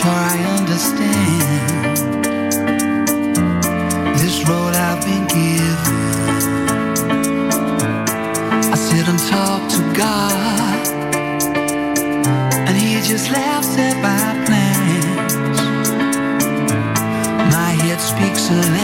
sure I understand this road I've been given. I sit and talk to God, and He just laughs at my plans. My head speaks a language.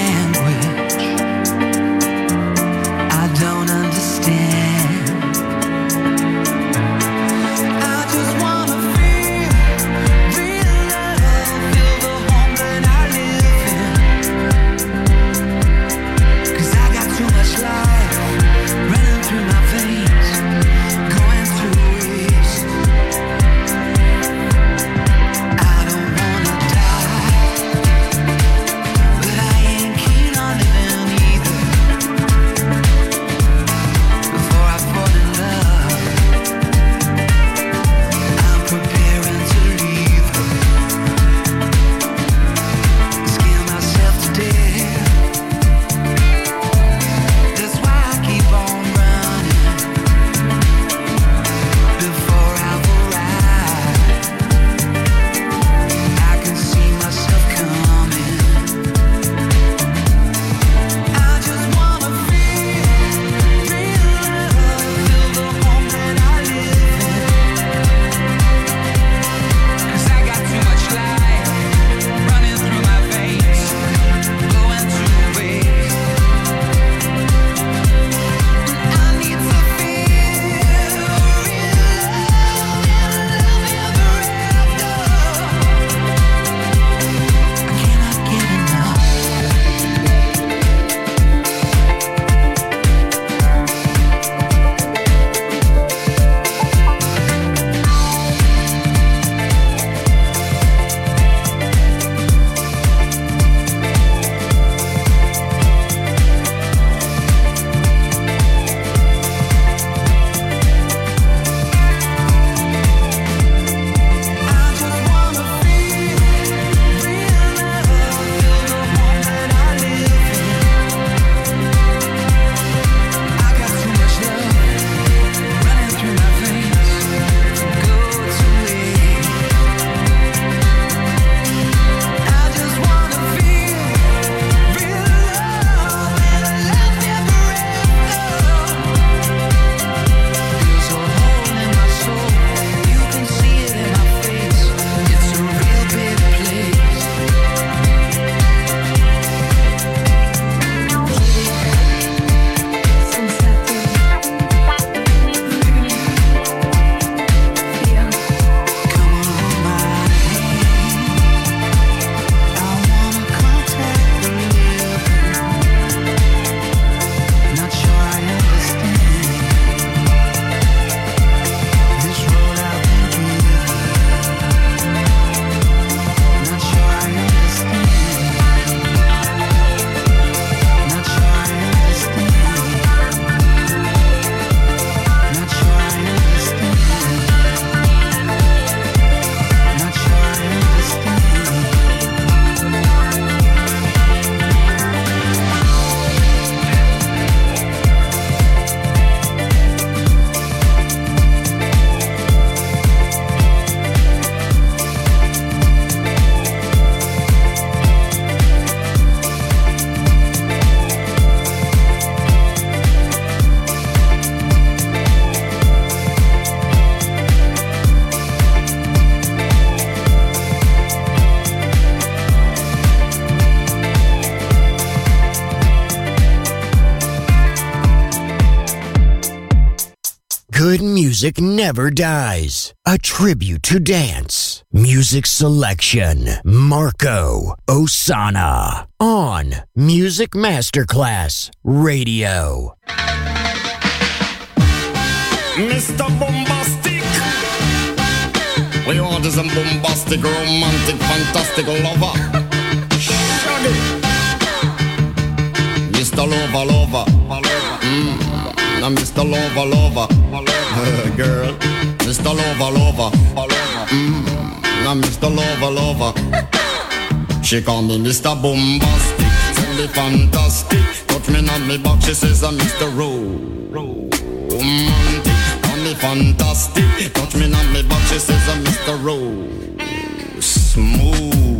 Music never dies. A tribute to dance. Music selection. Marco Ossanna. On Music Masterclass Radio. Mr. Bombastic. We want some bombastic, romantic, fantastic lover. Shaggy. Mr. Lover, lover. Now Mr. Lover, lover, girl. Mr. Lover, lover, mm. Now Mr. Lover, lover. She call me Mr. Bombastic, tell me fantastic. Touch me on me back, she says I'm Mr. Romantic. Call me fantastic, touch me on me back, she says I'm Mr. Rose. Smooth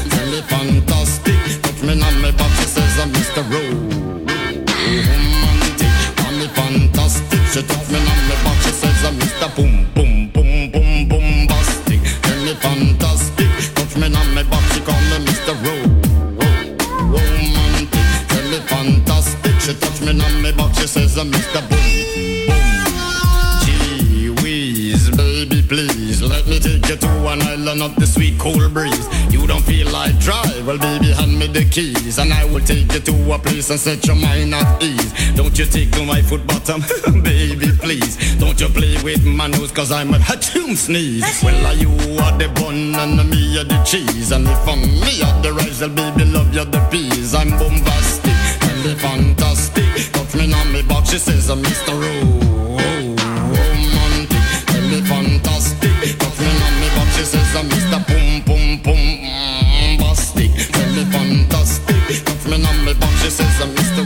me fantastic. Touch me on my back, she says I'm Mr. Romantic, call me fantastic. She touch me on my back, she says I'm Mr. Boom, boom, boom, boom, bombastic. Tell me fantastic, touch me on my back, she call me Mr. Romantic, me fantastic. She touch me on my back, she says I'm Mr. an island of the sweet cold breeze. You don't feel like drive, well, baby, hand me the keys, and I will take you to a place and set your mind at ease. Don't you take to my foot bottom, baby, please. Don't you play with my nose, cause I'm a hatchoon sneeze. Well, are you are the bun and me are the cheese, and if I'm me are the rice, well, baby, love you the peas. I'm bombastic, the fantastic. Touch me on me box, she says I'm Mr. Romantic, Me fantastic. Touch me on me box, she says I'm Mr.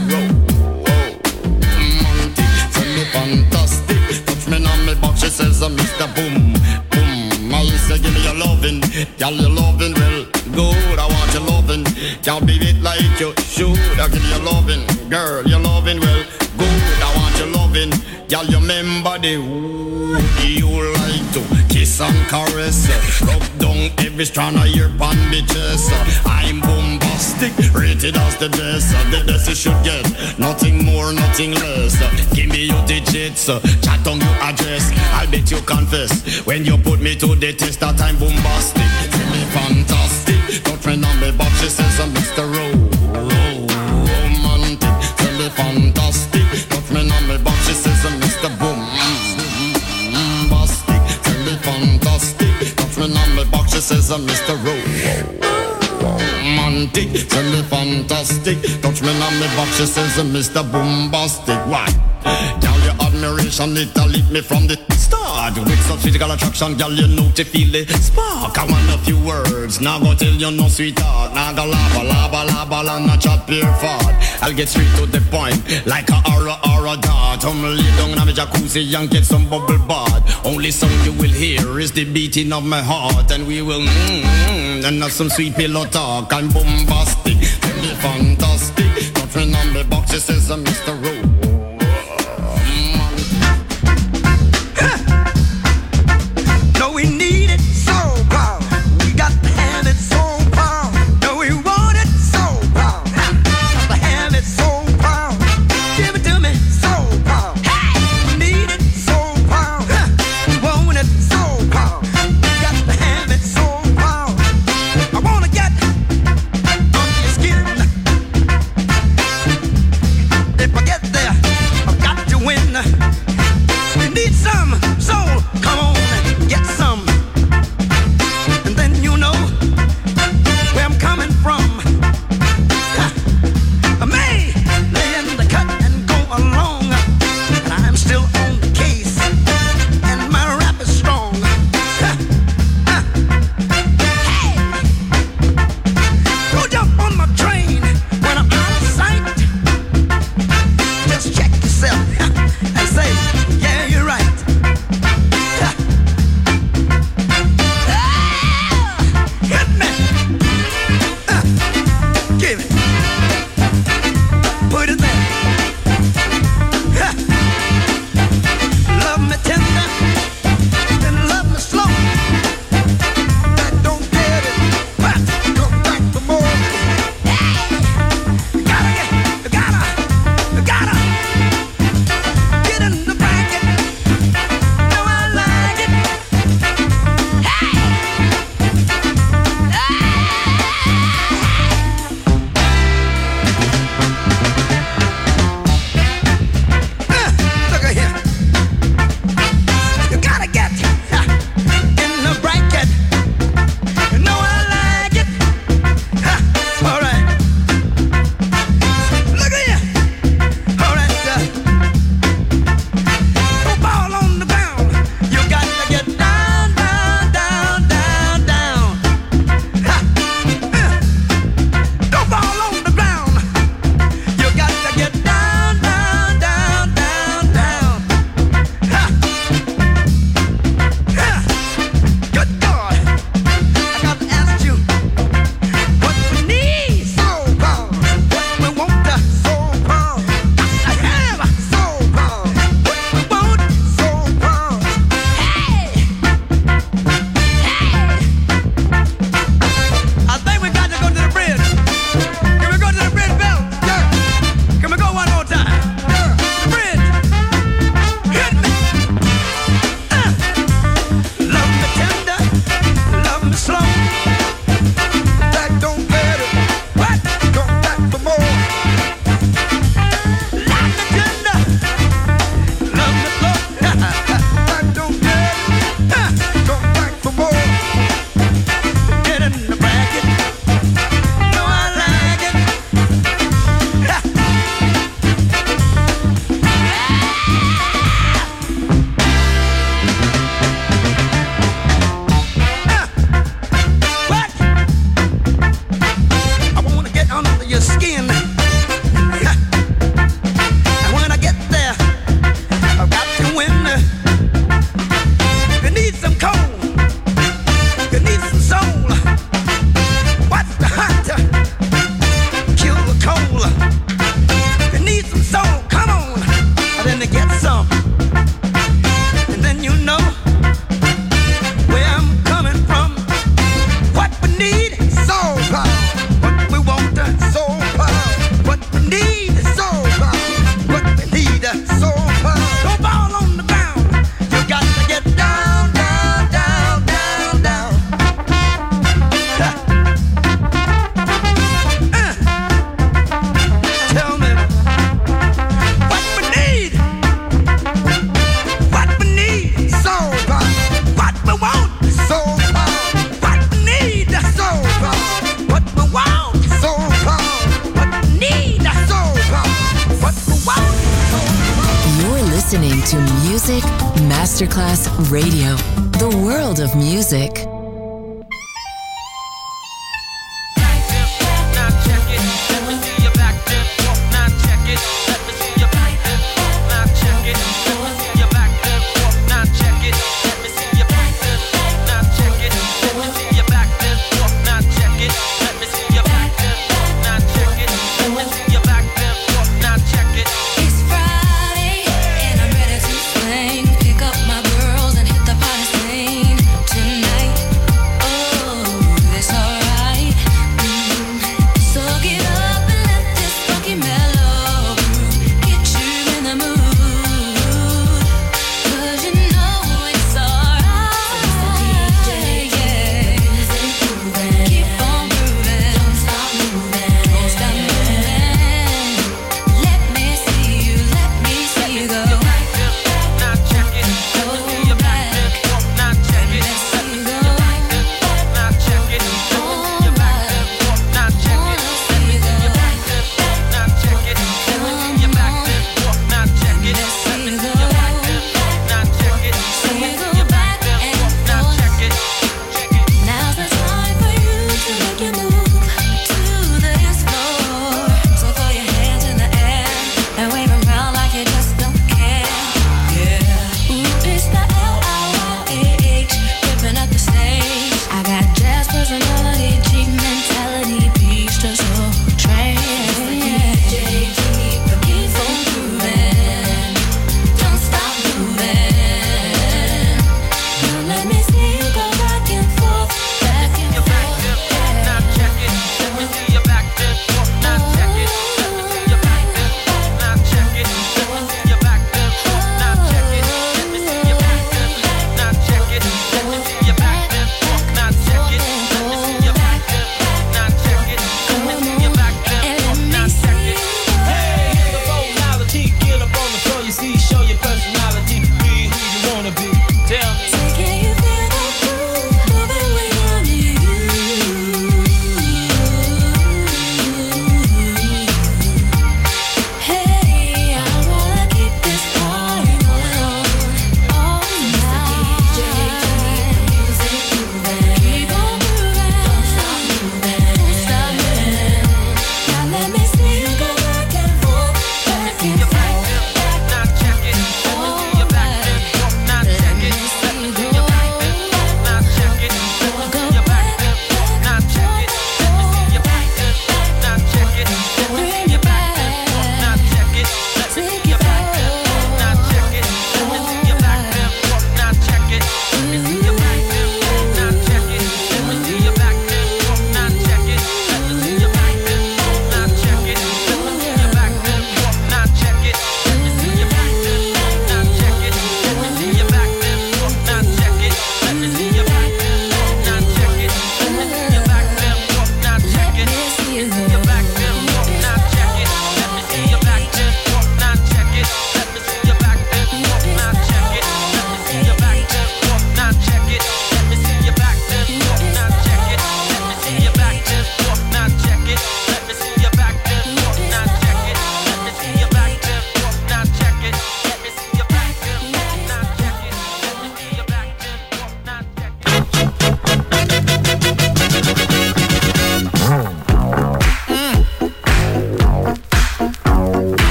Me fantastic. Touch me on me box, she says I'm Mr. Boom Boom. I say give me your lovin', girl your lovin' well good. I want your lovin', can't beat it like you should. I give you lovin', girl your lovin' well good. I want your lovin', girl you remember the who you like to kiss and caress, rub down every strand of your bandages. I'm bombastic, rated as the best. The best you should get, nothing more, nothing less. Give me your digits, chat on your address. I'll bet you confess when you put me to the test that I'm bombastic. Tell me fantastic, touch me on me box. She says I'm Mr. Ro- I'm Mr. Romantic, tell me fantastic. Touch me on me box, she says Mr. Bombastic. Why? Admiration, it a lit me from the start. With such physical attraction, girl, you know to feel the spark. I want a few words, now go tell you no sweetheart. Now go lava, lava, lava, la, not chop your fart. I'll get straight to the point, like a aura, aura dart. I'm lay down in a jacuzzi and get some bubble bath. Only song you will hear is the beating of my heart, and we will mmm, mm, and have some sweet pillow talk. I'm bombastic, me fantastic. Touch me on the box, she says I'm Mr. Rowe.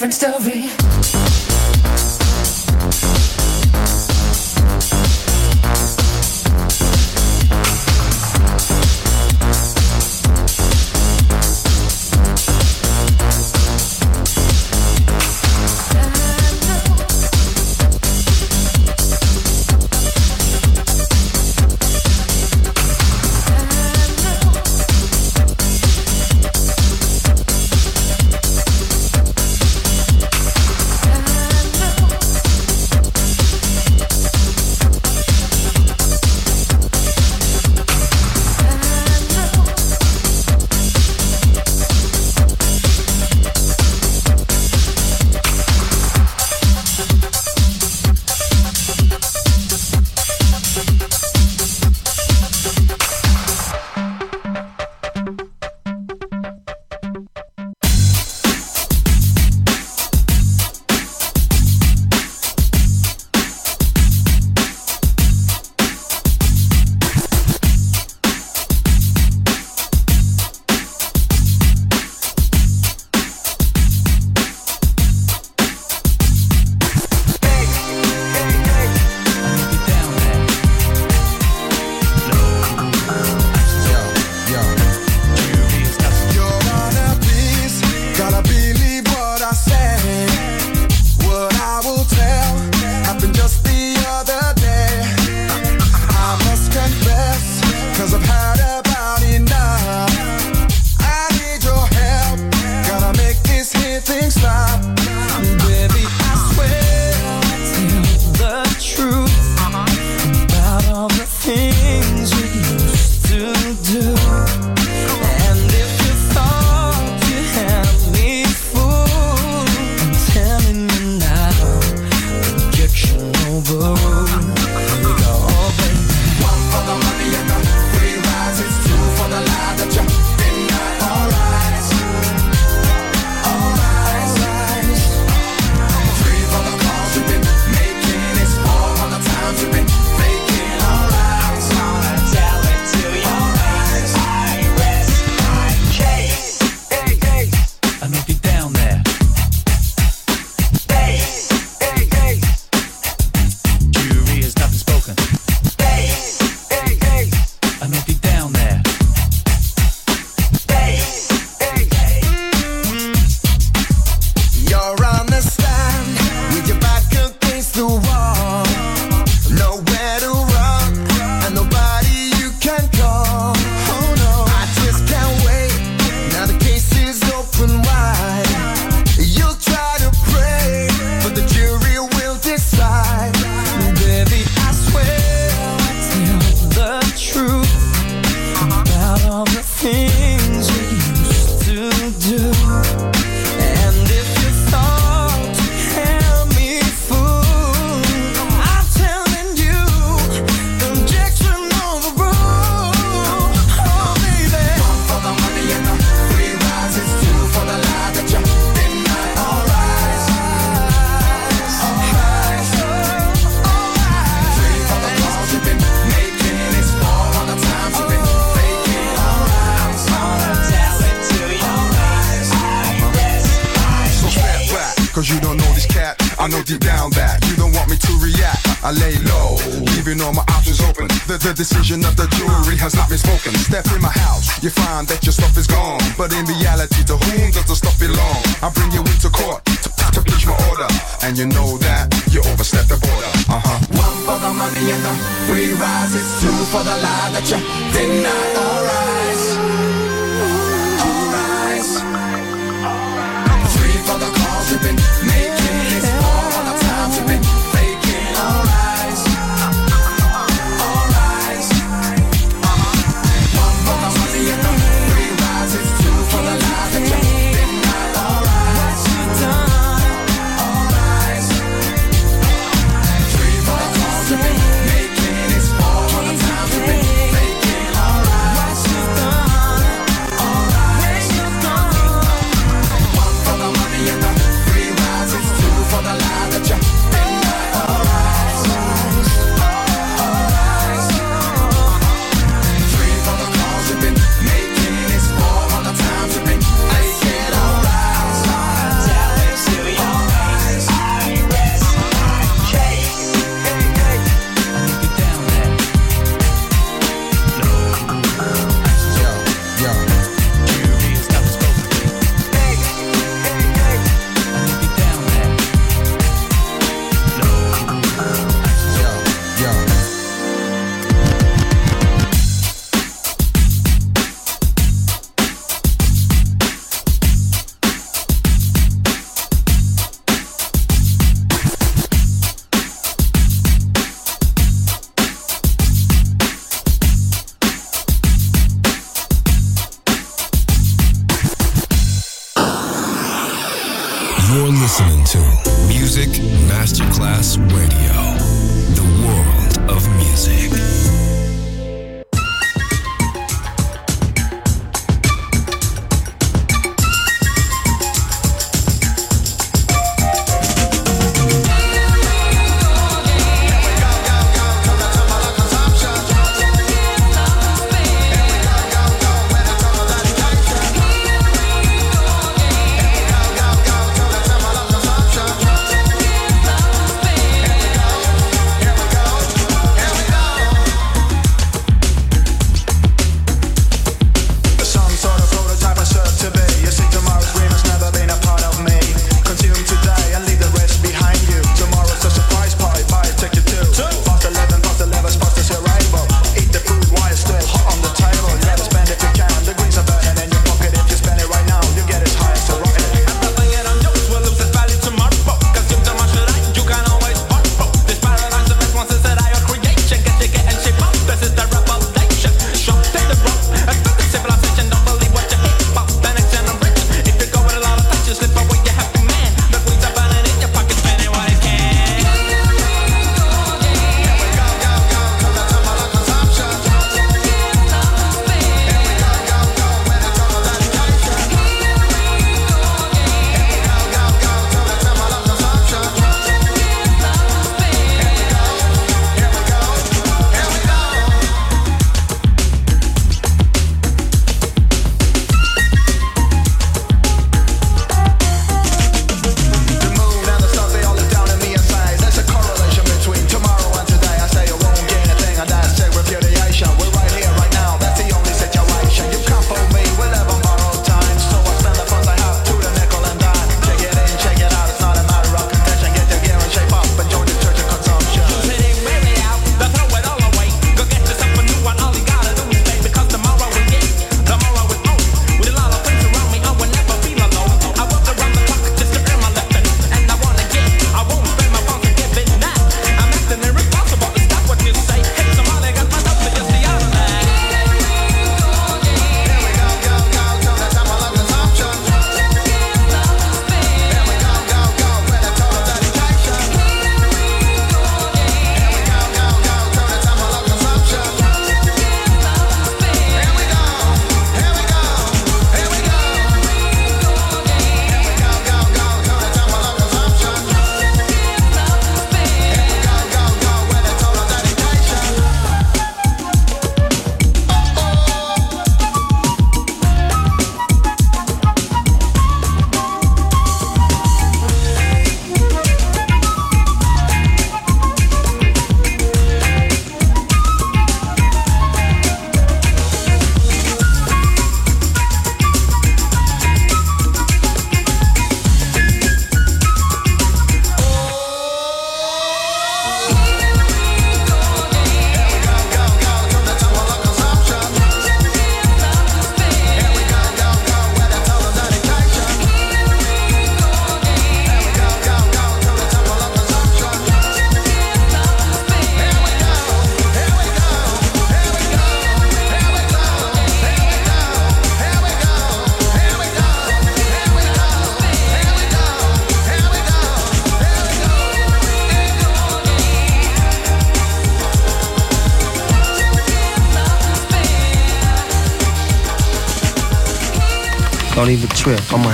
different story. you down that You don't want me to react. I lay low, leaving all my options open. The, the decision of the jury has not been spoken. Step in my house, you find that your stuff is gone. But in reality, to whom does the stuff belong? I bring you into court to, to preach my order. And you know that you overstep the border. Uh huh. One for the money and the free rise. It's two for the lie that you did not arise. Three for the cause you've been I'ma handle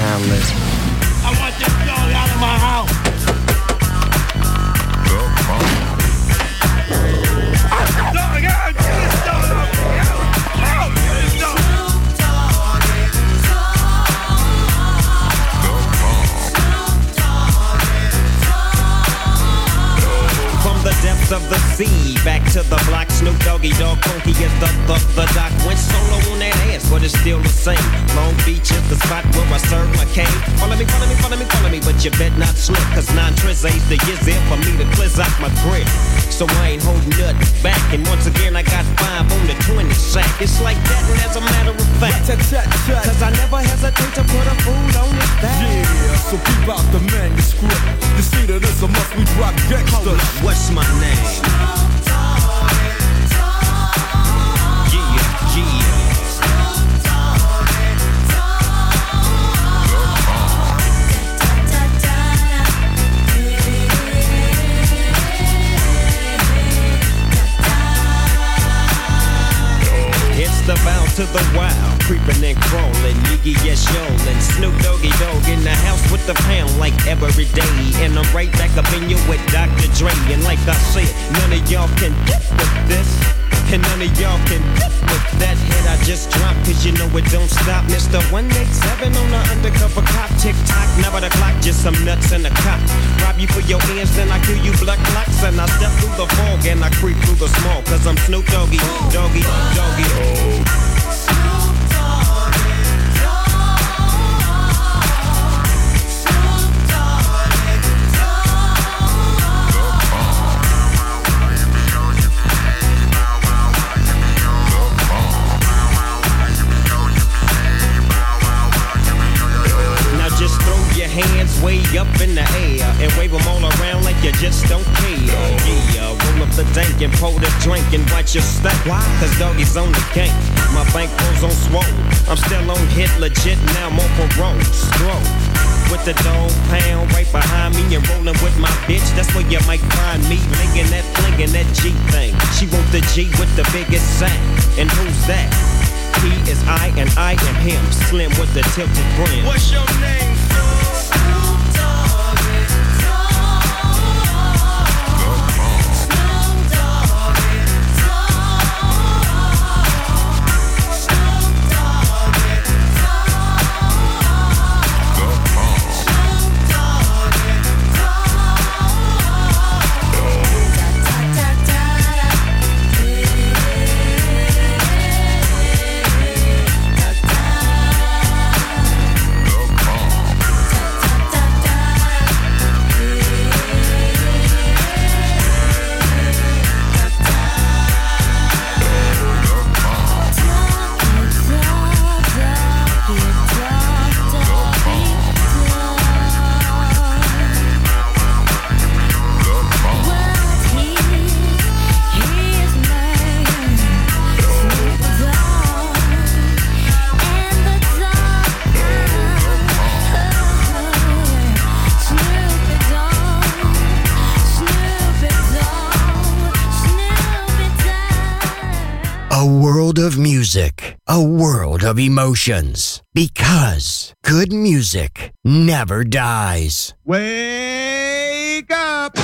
to the wild, creeping and crawling, Yiggy yes and Snoop Doggy Dogg in the house with the pound like every day. And I'm right back up in you with Dr. Dre. And like I said, none of y'all can get with this. And none of y'all can get with that hit I just dropped, cause you know it don't stop. Mr. 187 on the undercover cop, tick tock, never the clock, just some nuts in the cop. Rob you for your ends, then I kill you blood clocks. And I step through the fog and I creep through the small, cause I'm Snoop Doggy, Doggy, Doggy. Now hands way up in the air and wave them all around like you just don't care. Yeah, roll up the dank and pour the drink and watch your step. Cause doggy's on the gang. My bank rolls on swole. I'm still on hit legit now, I'm on parole. Scroll. With the Dogg Pound right behind me and rolling with my bitch. That's where you might find me linking that, flinging that G thing. She want the G with the biggest sack. And who's that? He is I and I am him. Slim with the tilted brim. What's your name, a world of emotions. Because good music never dies. Wake up!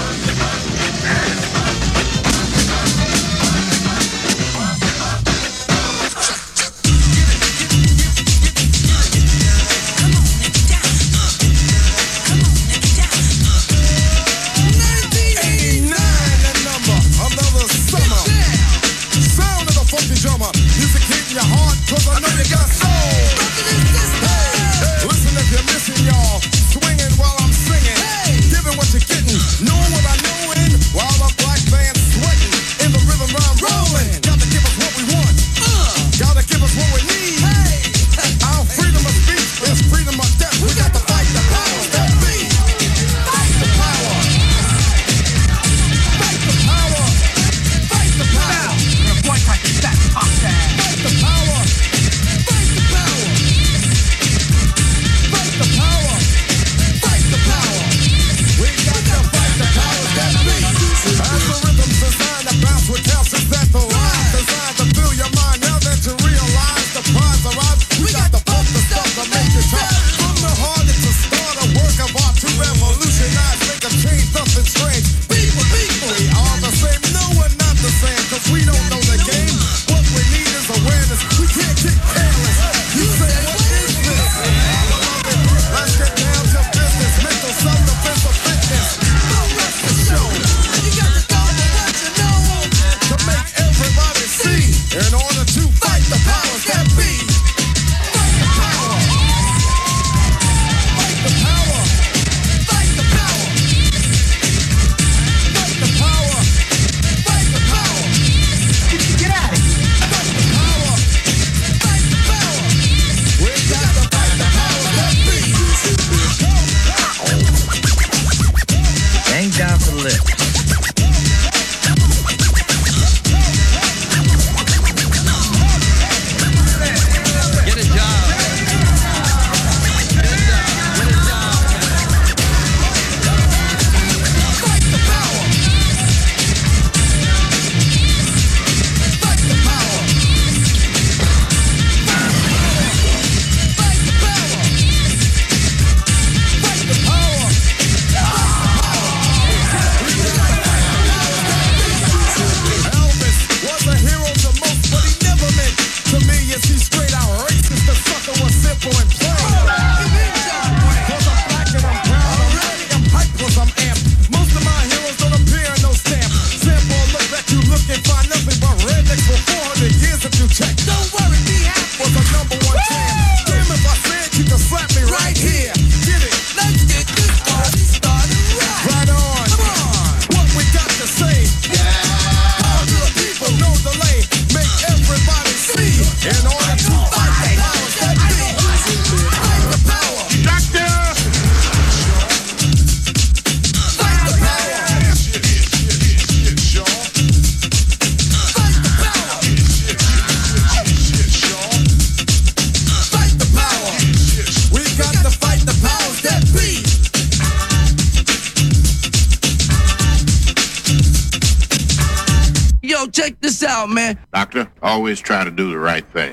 Out, man. Doctor, always try to do the right thing.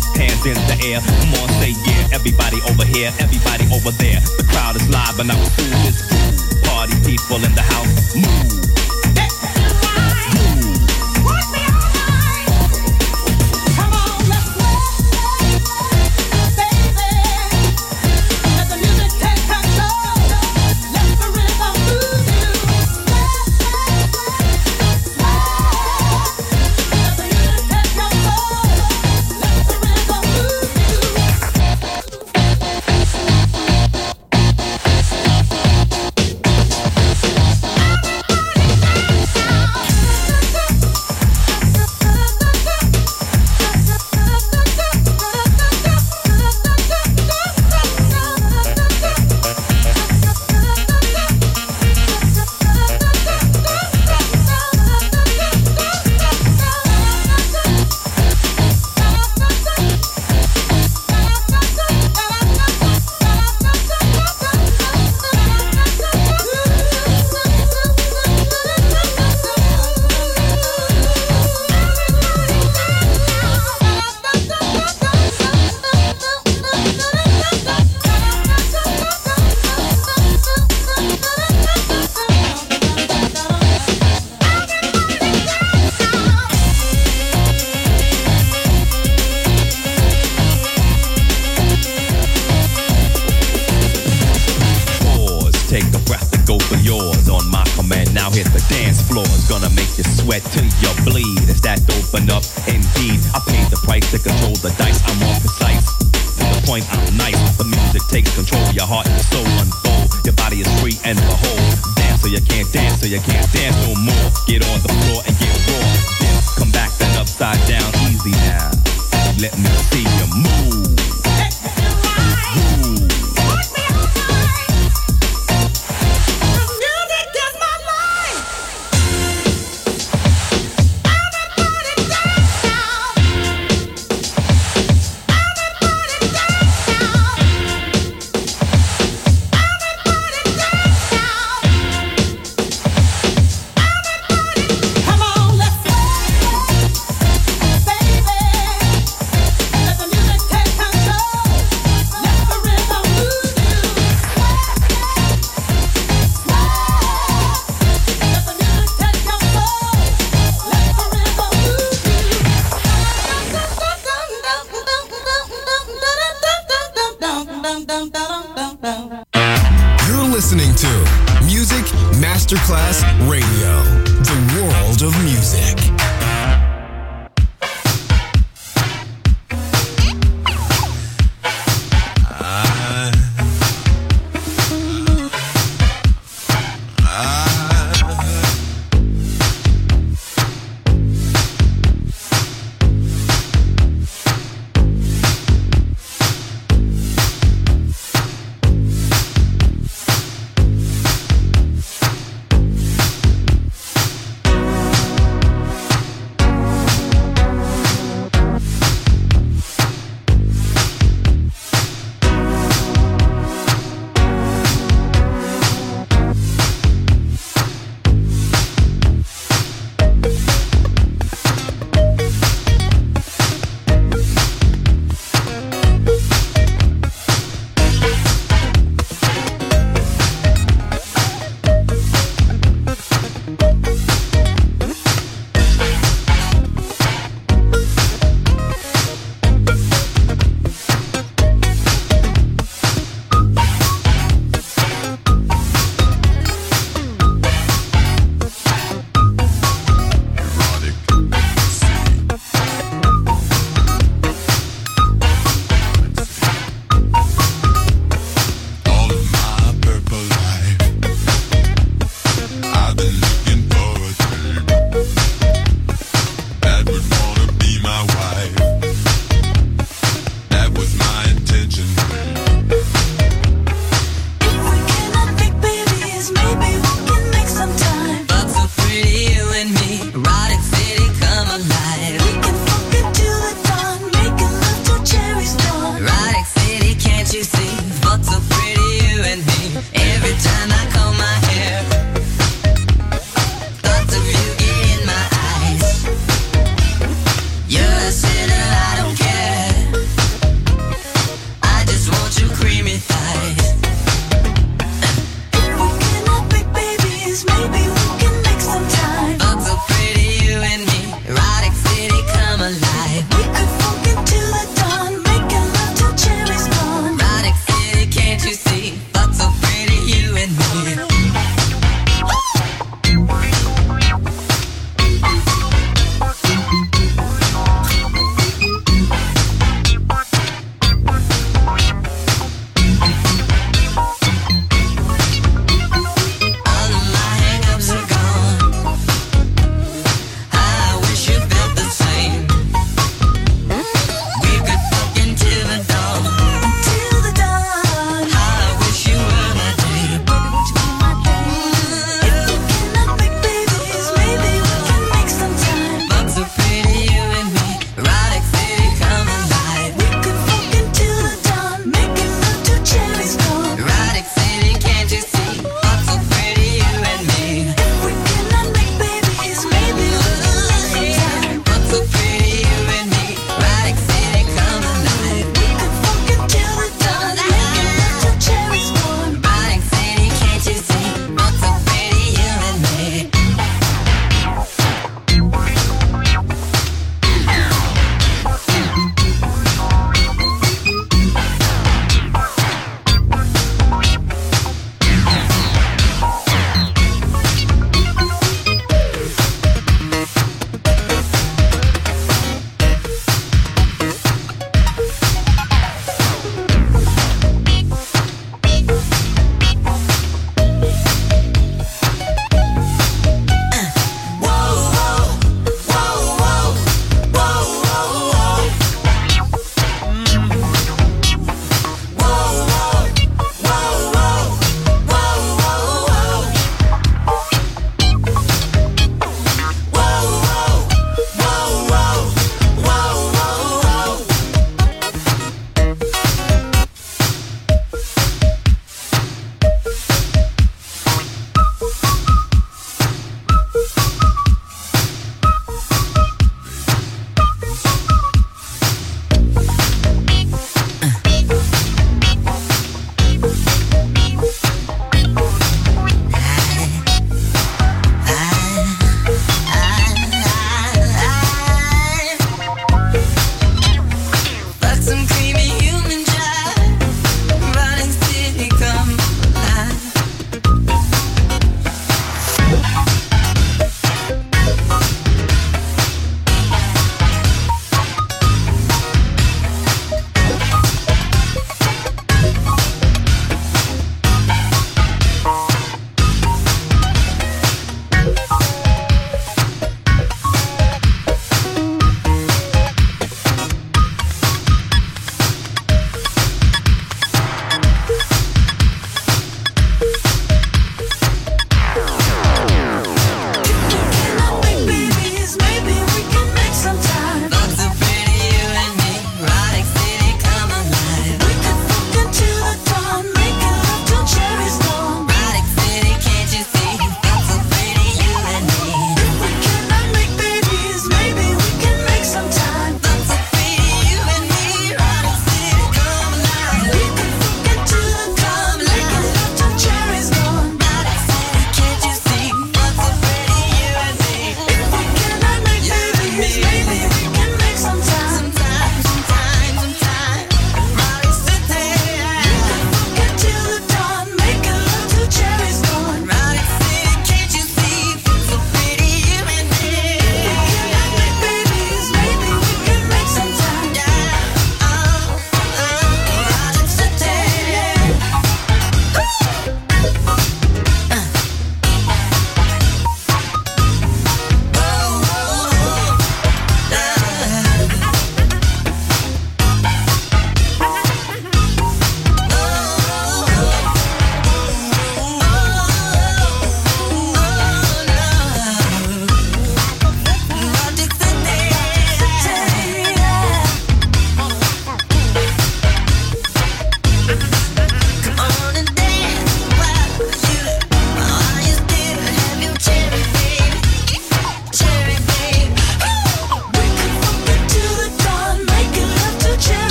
Hands in the air. Come on, say yeah. Everybody over here, everybody over there. The crowd is live, and I'm through this. Party people in the house, move. Sweat till you bleed. Is that open up? Indeed, I paid the price to control the dice. I'm more precise. To the point, I'm nice. The music takes control. Your heart and soul unfold. Your body is free and behold. Dance so you can't dance, so you can't dance no more. Get on the floor and get raw. Come back then upside down, easy now. Let me see